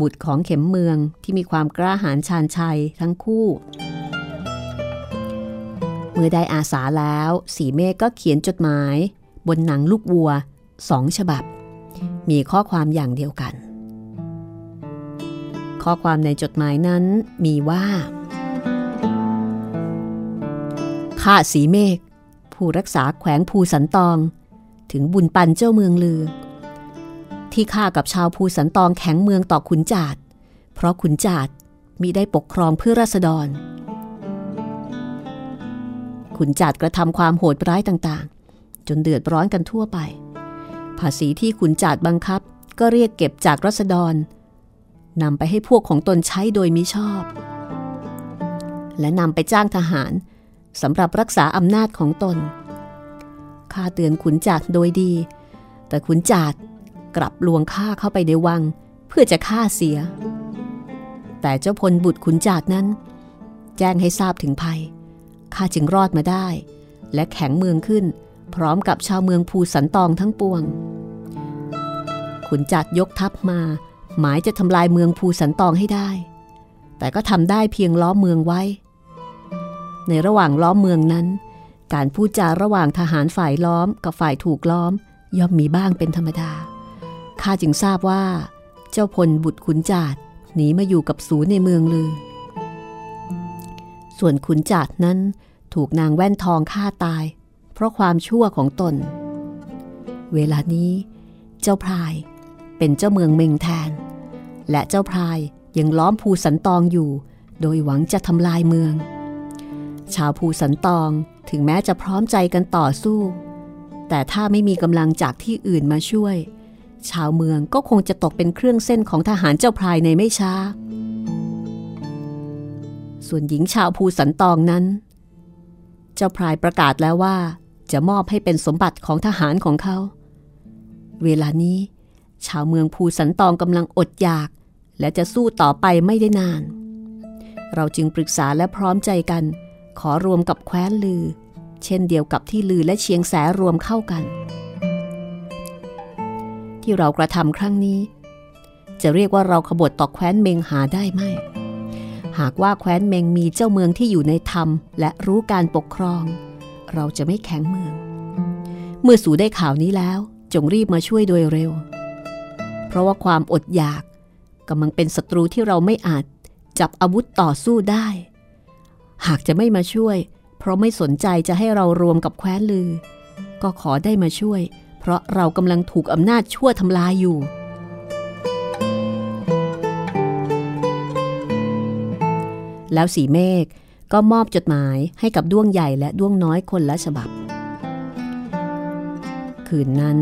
บุตรของเข็มเมืองที่มีความกล้าหาญชาญชัยทั้งคู่เมื่อได้อาสาแล้วสีเมฆก็เขียนจดหมาย บนหนังลูกวัวสองฉบับ มีข้อความอย่างเดียวกัน ข้อความในจดหมายนั้นมีว่าข้าสีเมฆผู้รักษาแขวงภูสันตอง ถึงบุญปันเจ้าเมืองลือ ที่ข้ากับชาวภูสันตองแข็งเมืองต่อขุนจาดเพราะขุนจาดมิได้ปกครองเพื่อราษฎร ขุนจาดกระทำความโหดร้ายต่างๆ จนเดือดร้อนกันทั่วไป ภาษีที่ขุนจาดบังคับก็เรียกเก็บจากรัษฎร นำไปให้พวกของตนใช้โดยมิชอบ และนำไปจ้างทหารสำหรับรักษาอำนาจของตน ข้าเตือนขุนจาดโดยดี แต่ขุนจาดกลับลวงข้าเข้าไปในวัง เพื่อจะฆ่าเสีย แต่เจ้าพลบุตรขุนจาดนั้น แจ้งให้ทราบถึงภัย ข้าจึงรอดมาได้ และแข็งเมืองขึ้น พร้อมกับชาวเมืองภูสันตองทั้งปวง ขุนจัดยกทัพมา หมายจะทำลายเมืองภูสันตองให้ได้ แต่ก็ทำได้เพียงล้อมเมืองไว้ ในระหว่างล้อมเมืองนั้น การพูดจาระหว่างทหารฝ่ายล้อมกับฝ่ายถูกล้อม ย่อมมีบ้างเป็นธรรมดา ข้าจึงทราบว่า เจ้าพลบุตรขุนจาดหนีมาอยู่กับสูในเมืองลือ ส่วนขุนจาดนั้นถูกนางแว่นทองฆ่าตาย เพราะความชั่วของตน เวลานี้ เจ้าพรายเป็นเจ้าเมืองเมงแทน และเจ้าพรายยังล้อมภูสันตองอยู่ โดยหวังจะทำลายเมือง ชาวภูสันตองถึงแม้จะพร้อมใจกันต่อสู้ แต่ถ้าไม่มีกำลังจากที่อื่นมาช่วย ชาวเมืองก็คงจะตกเป็นเครื่องเส้นของทหารเจ้าพรายในไม่ช้า ส่วนหญิงชาวภูสันตองนั้น เจ้าพรายประกาศแล้วว่าจะมอบให้เป็นสมบัติของทหารของเขา เวลานี้ ชาวเมืองภูสันตองกำลังอดอยาก และจะสู้ต่อไปไม่ได้นาน เราจึงปรึกษาและพร้อมใจกัน ขอรวมกับแคว้นลือ เช่นเดียวกับที่ลือและเชียงแสรวมเข้ากัน ที่เรากระทำครั้งนี้ จะเรียกว่าเราขบฏต่อแคว้นเมงหาได้ไหมหากว่าแคว้นเมงมีเจ้าเมืองที่อยู่ในธรรม และรู้การปกครอง เราจะไม่แข็งเมือง เมื่อสู่ได้ข่าวนี้แล้ว จงรีบมาช่วยโดยเร็ว เพราะว่าความอดอยากกำลังเป็นศัตรูที่เราไม่อาจจับอาวุธต่อสู้ได้ หากจะไม่มาช่วย เพราะไม่สนใจจะให้เรารวมกับแคว้นลือ ก็ขอได้มาช่วย เพราะเรากำลังถูกอำนาจชั่วทำลายอยู่แล้วสีเมฆก็มอบจดหมายให้กับด้วงใหญ่และด้วงน้อยคนละฉบับ คืนนั้น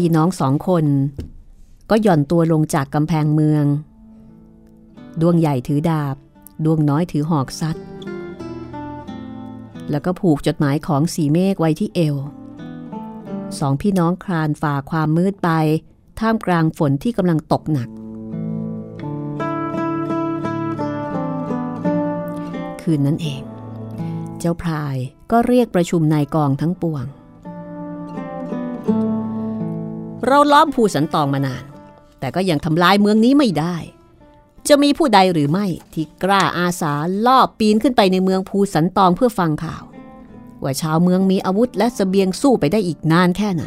พี่น้องสองคน ก็หย่อนตัวลงจากกำแพงเมือง ดวงใหญ่ถือดาบ ดวงน้อยถือหอกซัดแล้วก็ผูกจดหมายของสีเมฆไว้ที่เอวสองพี่น้องคลานฝ่าความมืดไป ท่ามกลางฝนที่กำลังตกหนัก คืนนั้นเอง เจ้าพรายก็เรียกประชุมนายกองทั้งปวง เราล้อมภูสันตองมานาน แต่ก็ยังทำลายเมืองนี้ไม่ได้ จะมีผู้ใดหรือไม่ที่กล้าอาสาลอบปีนขึ้นไปในเมืองภูสันตองเพื่อฟังข่าว ว่าชาวเมืองมีอาวุธและสเสบียงสู้ไปได้อีกนานแค่ไหน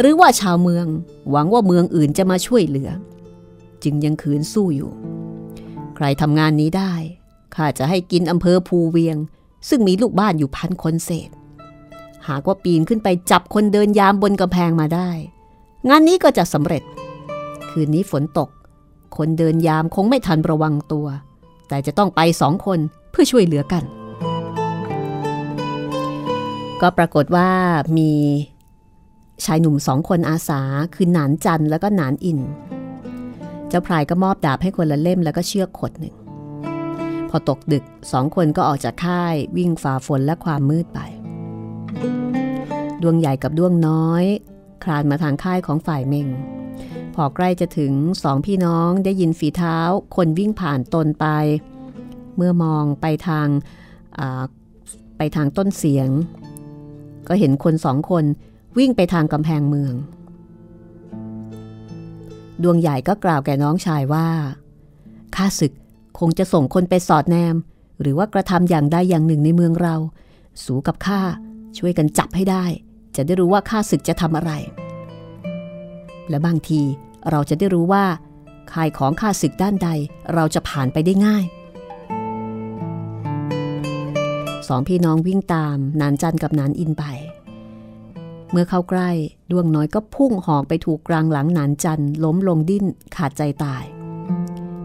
หรือว่าชาวเมืองหวังว่าเมืองอื่นจะมาช่วยเหลือ จึงยังขืนสู้อยู่ ใครทำงานนี้ได้ข้าจะให้กินอำเภอภูเวียง ซึ่งมีลูกบ้านอยู่พันคนเศษ หากว่าปีนขึ้นไปจับคนเดินยามบนกำแพงมาได้ งานนี้ก็จะสำเร็จ คืนนี้ฝนตก คนเดินยามคงไม่ทันระวังตัว แต่จะต้องไปสองคนเพื่อช่วยเหลือกัน ก็ปรากฏว่ามีชายหนุ่มสองคนอาสาคือหนานจันแล้วก็หนานอิน เจ้าพรายก็มอบดาบให้คนละเล่มแล้วก็เชือกขดหนึ่ง พอตกดึกสองคนก็ออกจากค่ายวิ่งฝ่าฝนและความมืดไป ดวงใหญ่กับดวงน้อย คลานมาทางค่ายของฝ่ายเมง พอใกล้จะถึงสองพี่น้องได้ยินฝีเท้า คนวิ่งผ่านตนไป เมื่อมองไปทางไปทางต้นเสียง ก็เห็นคนสองคนวิ่งไปทางกำแพงเมือง ดวงใหญ่ก็กล่าวแก่น้องชายว่าข้าศึกคงจะส่งคนไปสอดแนม หรือว่ากระทำอย่างใดอย่างหนึ่งในเมืองเรา สูกับข้าช่วยกันจับให้ได้ จะได้รู้ว่าข้าศึกจะทำอะไร และบางทีเราจะได้รู้ว่าค่ายของข้าศึกด้านใดเราจะผ่านไปได้ง่าย สองพี่น้องวิ่งตามนานจันกับนานอินไป เมื่อเข้าใกล้ดวงน้อยก็พุ่งหอกไปถูกกลางหลังนานจันล้มลงดิ้นขาดใจตาย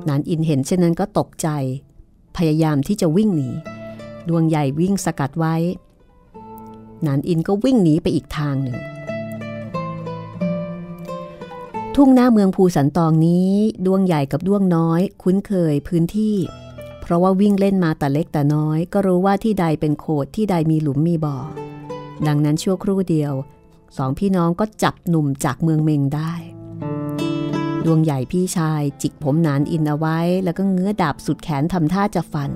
นานอินเห็นเช่นนั้นก็ตกใจ พยายามที่จะวิ่งหนี ดวงใหญ่วิ่งสกัดไว้ นานอินก็วิ่งหนีไปอีกทางหนึ่ง ทุ่งหน้าเมืองภูสันตองนี้ดวงใหญ่กับดวงน้อย คุ้นเคยพื้นที่ เพราะว่าวิ่งเล่นมาแต่เล็กแต่น้อย ก็รู้ว่าที่ใดเป็นโขดที่ใดมีหลุมมีบ่อ ดังนั้นชั่วครู่เดียวสองพี่น้องก็จับหนุ่มจากเมืองเมงได้ ดวงใหญ่พี่ชายจิกผมนานอินเอาไว้ แล้วก็เงื้อดาบสุดแขนทำท่าจะฟัน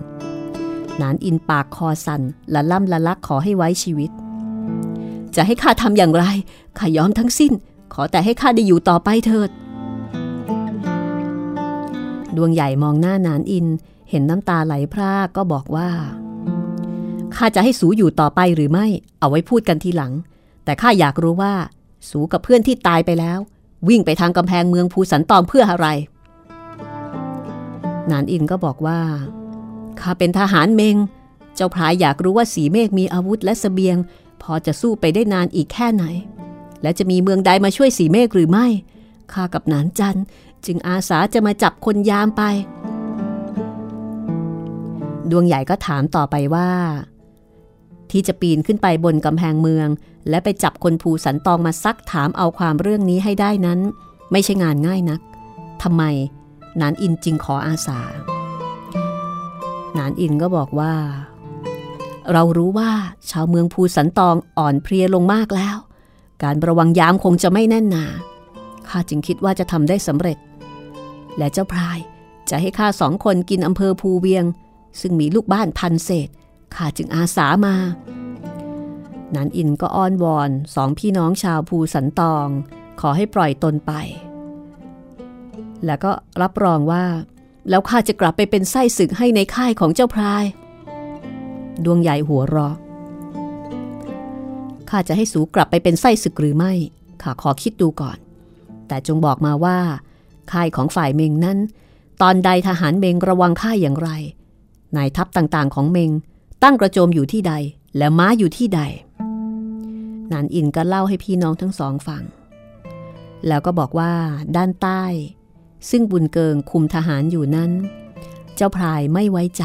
นานอินปากคอสั่นละล่ำละลักขอให้ไว้ชีวิต จะให้ข้าทำอย่างไรข้ายอมทั้งสิ้น ขอแต่ให้ข้าได้อยู่ต่อไปเถิด ดวงใหญ่มองหน้านานอิน เห็นน้ำตาไหลพรากก็บอกว่าข้าจะให้สูอยู่ต่อไปหรือไม่ เอาไว้พูดกันทีหลัง แต่ข้าอยากรู้ว่า สูกับเพื่อนที่ตายไปแล้ว วิ่งไปทางกำแพงเมืองภูสันตอมเพื่ออะไร นานอินก็บอกว่าข้าเป็นทหารเมง เจ้าพรายอยากรู้ว่าสีเมฆมีอาวุธและสเสบียง พอจะสู้ไปได้นานอีกแค่ไหน และจะมีเมืองใดมาช่วยสีเมฆหรือไม่ข้ากับนานจันจึงอาสาจะมาจับคนยามไป ดวงใหญ่ก็ถามต่อไปว่า ที่จะปีนขึ้นไปบนกำแพงเมือง และไปจับคนภูสันตองมาซักถามเอาความเรื่องนี้ให้ได้นั้น ไม่ใช่งานง่ายนักทำไมนานอินจึงขออาสา นานอินก็บอกว่า เรารู้ว่าชาวเมืองภูสันตองอ่อนเพลียลงมากแล้ว การระวังยามคงจะไม่แน่นหนาข้าจึงคิดว่าจะทำได้สำเร็จ และเจ้าพรายจะให้ข้าสองคนกินอำเภอภูเวียง ซึ่งมีลูกบ้านพันเศษข้าจึงอาสามานันอินก็อ้อนวอนสองพี่น้องชาวภูสันตอง ขอให้ปล่อยตนไป แล้วก็รับรองว่า แล้วข้าจะกลับไปเป็นไส้ศึกให้ในค่ายของเจ้าพราย ดวงใหญ่หัวรอข้าจะให้สูกลับไปเป็นไส้ศึกหรือไม่ข้าขอคิดดูก่อน แต่จงบอกมาว่าค่ายของฝ่ายเมงนั้น ตอนใดทหารเมงระวังค่ายอย่างไรนายทัพต่างๆ ของเมง ตั้งกระโจมอยู่ที่ใด และม้าอยู่ที่ใดนานอินก็เล่าให้พี่น้องทั้งสองฟัง แล้วก็บอกว่าด้านใต้ ซึ่งบุญเกิงคุมทหารอยู่นั้น เจ้าพรายไม่ไว้ใจ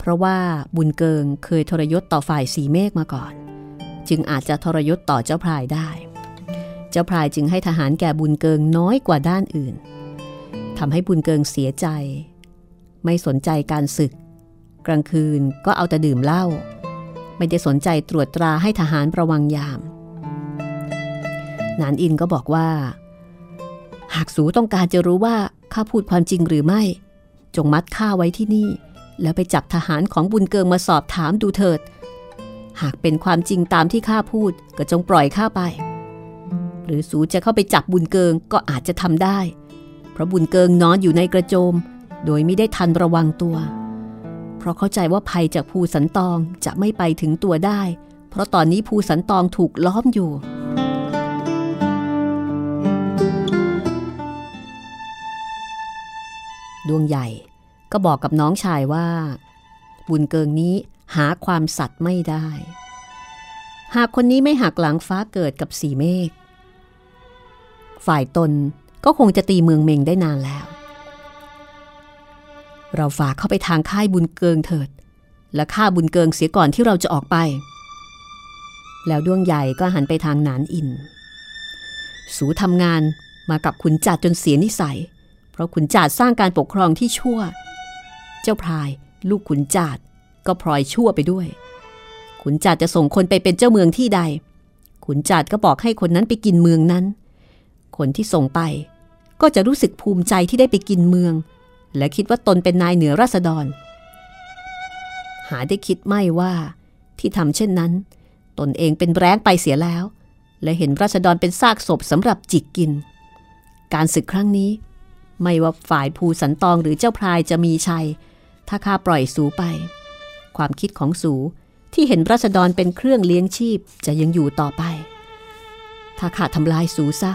เพราะว่าบุญเกิงเคยทรยศต่อฝ่ายสีเมฆมาก่อน จึงอาจจะทรยศต่อเจ้าพรายได้ เจ้าพรายจึงให้ทหารแก่บุญเกิงน้อยกว่าด้านอื่นทำให้บุญเกิงเสียใจ ไม่สนใจการศึก กลางคืนก็เอาแต่ดื่มเหล้าไม่ได้สนใจตรวจตราให้ทหารระวังยาม นานอินก็บอกว่า หากสูต้องการจะรู้ว่าข้าพูดความจริงหรือไม่ จงมัดข้าไว้ที่นี่ แล้วไปจับทหารของบุญเกิงมาสอบถามดูเถิด หากเป็นความจริงตามที่ข้าพูดก็จงปล่อยข้าไป หรือสูจะเข้าไปจับบุญเกิงก็อาจจะทำได้ เพราะบุญเกิงนอนอยู่ในกระโจม โดยไม่ได้ทันระวังตัว เพราะเข้าใจว่าภัยจากภูสันตองจะไม่ไปถึงตัวได้ เพราะตอนนี้ภูสันตองถูกล้อมอยู่ดวงใหญ่ ก็บอกกับน้องชายว่า บุญเกิงนี้หาความสัตย์ไม่ได้ หากคนนี้ไม่หักหลังฟ้าเกิดกับสีเมฆฝ่ายตนก็คงจะตีเมืองเมงได้นานแล้ว เราฝากเข้าไปทางค่ายบุญเกิงเถิด และฆ่าบุญเกิงเสียก่อนที่เราจะออกไป แล้วดวงใหญ่ก็หันไปทางหนานอิน สูทำงานมากับขุนจัดจนเสียนิสัย เพราะขุนจัดสร้างการปกครองที่ชั่ว เจ้าพรายลูกขุนจัดก็พลอยชั่วไปด้วย ขุนจัดจะส่งคนไปเป็นเจ้าเมืองที่ใด ขุนจัดก็บอกให้คนนั้นไปกินเมืองนั้น คนที่ส่งไปก็จะรู้สึกภูมิใจที่ได้ไปกินเมือง และคิดว่าตนเป็นนายเหนือราษฎร หาได้คิดไม่ว่าที่ทำเช่นนั้น ตนเองเป็นแร้งไปเสียแล้ว และเห็นราษฎรเป็นซากศพสำหรับจิกกิน การศึกครั้งนี้ ไม่ว่าฝ่ายภูสันตองหรือเจ้าพรายจะมีชัย ถ้าข้าปล่อยสูไป ความคิดของสูที่เห็นราษฎรเป็นเครื่องเลี้ยงชีพจะยังอยู่ต่อไป ถ้าข้าทำลายสูซะ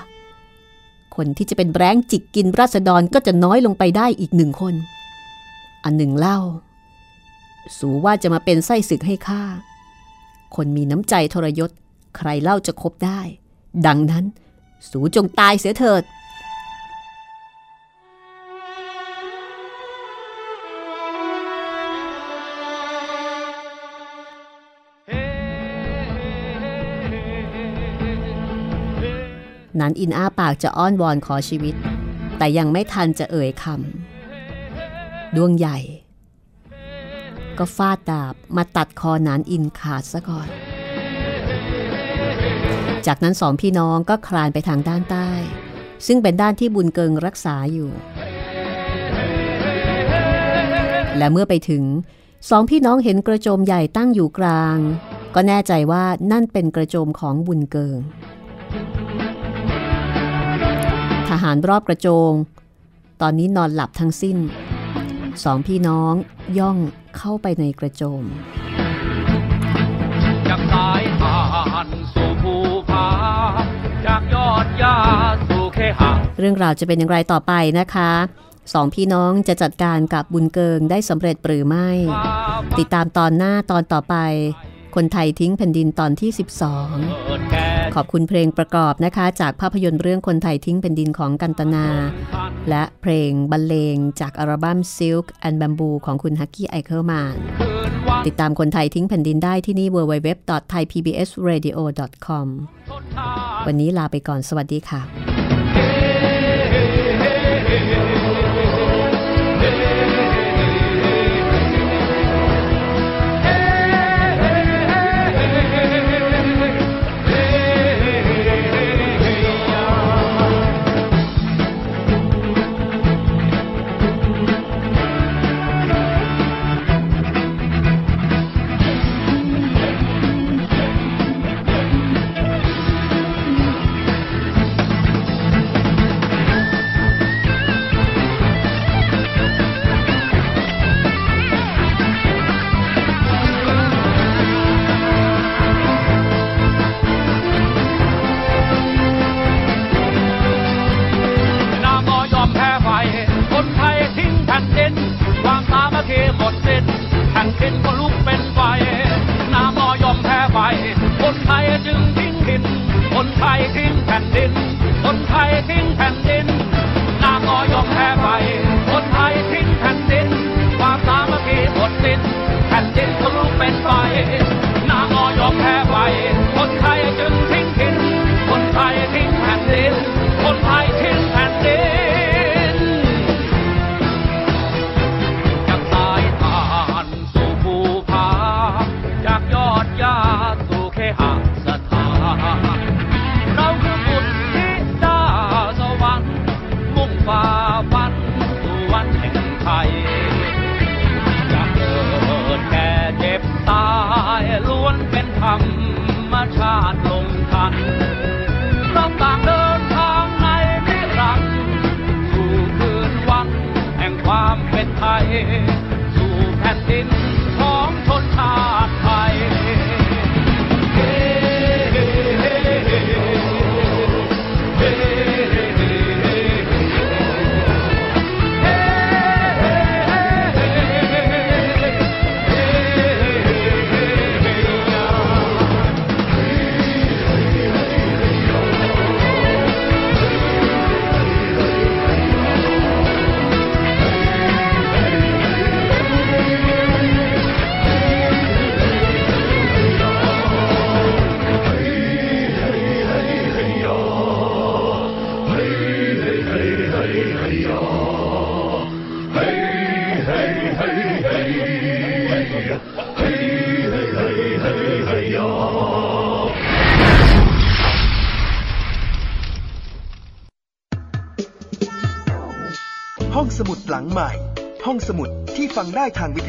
คนที่จะเป็นแรงจิกกินราษฎรก็จะน้อยลงไปได้อีกหนึ่งคน อันหนึ่งเล่า สูว่าจะมาเป็นไส้ศึกให้ข้า คนมีน้ำใจทรยศ ใครเล่าจะคบได้ ดังนั้น สูจงตายเสียเถิด นันอินอ้าปากจะอ้อนวอนขอชีวิต แต่ยังไม่ทันจะเอ่ยคำดวงใหญ่ ก็ฟาดดาบมาตัดคอนันอินขาดซะก่อน จากนั้นสองพี่น้องก็คลานไปทางด้านใต้ ซึ่งเป็นด้านที่บุญเกิงรักษาอยู่ และเมื่อไปถึงสองพี่น้องเห็นกระโจมใหญ่ตั้งอยู่กลาง ก็แน่ใจว่านั่นเป็นกระโจมของบุญเกิง หารรอบกระโจง ตอนนี้นอนหลับทั้งสิ้น สองพี่น้องย่องเข้าไปในกระโจมจากสายทานสู่ภูผาจากยอดหญ้าสู่เคหะเรื่องราวจะเป็นอย่างไรต่อไปนะคะสองพี่น้องจะจัดการกับบุญเกิงได้สำเร็จหรือไม่ ติดตามตอนหน้าตอนต่อไป คนไทยทิ้งแผ่นดินตอนที่เกิดแก่12 ขอบคุณเพลงประกอบนะคะ จากภาพยนตร์เรื่องคนไทยทิ้งแผ่นดินของกันตนา และเพลงบรรเลงจากอัลบั้ม Silk and Bamboo ของคุณฮักกี้ไอเคิลแมนคืนติดตามคนไทยทิ้งแผ่นดินได้ที่นี่ www.thaipbsradio.com ทดทานวันนี้ลาไปก่อนสวัสดีค่ะ คนไทยทิ้งแผ่นดิน คนไทยทิ้งแผ่นดินนามอยอมแพ้ไป คนไทยทิ้งแผ่นดิน ความสามัคคีหมดสิ้นแผ่นดินก็ลุกเป็นไฟนามอยอมแพ้ไป ได้ทางวิ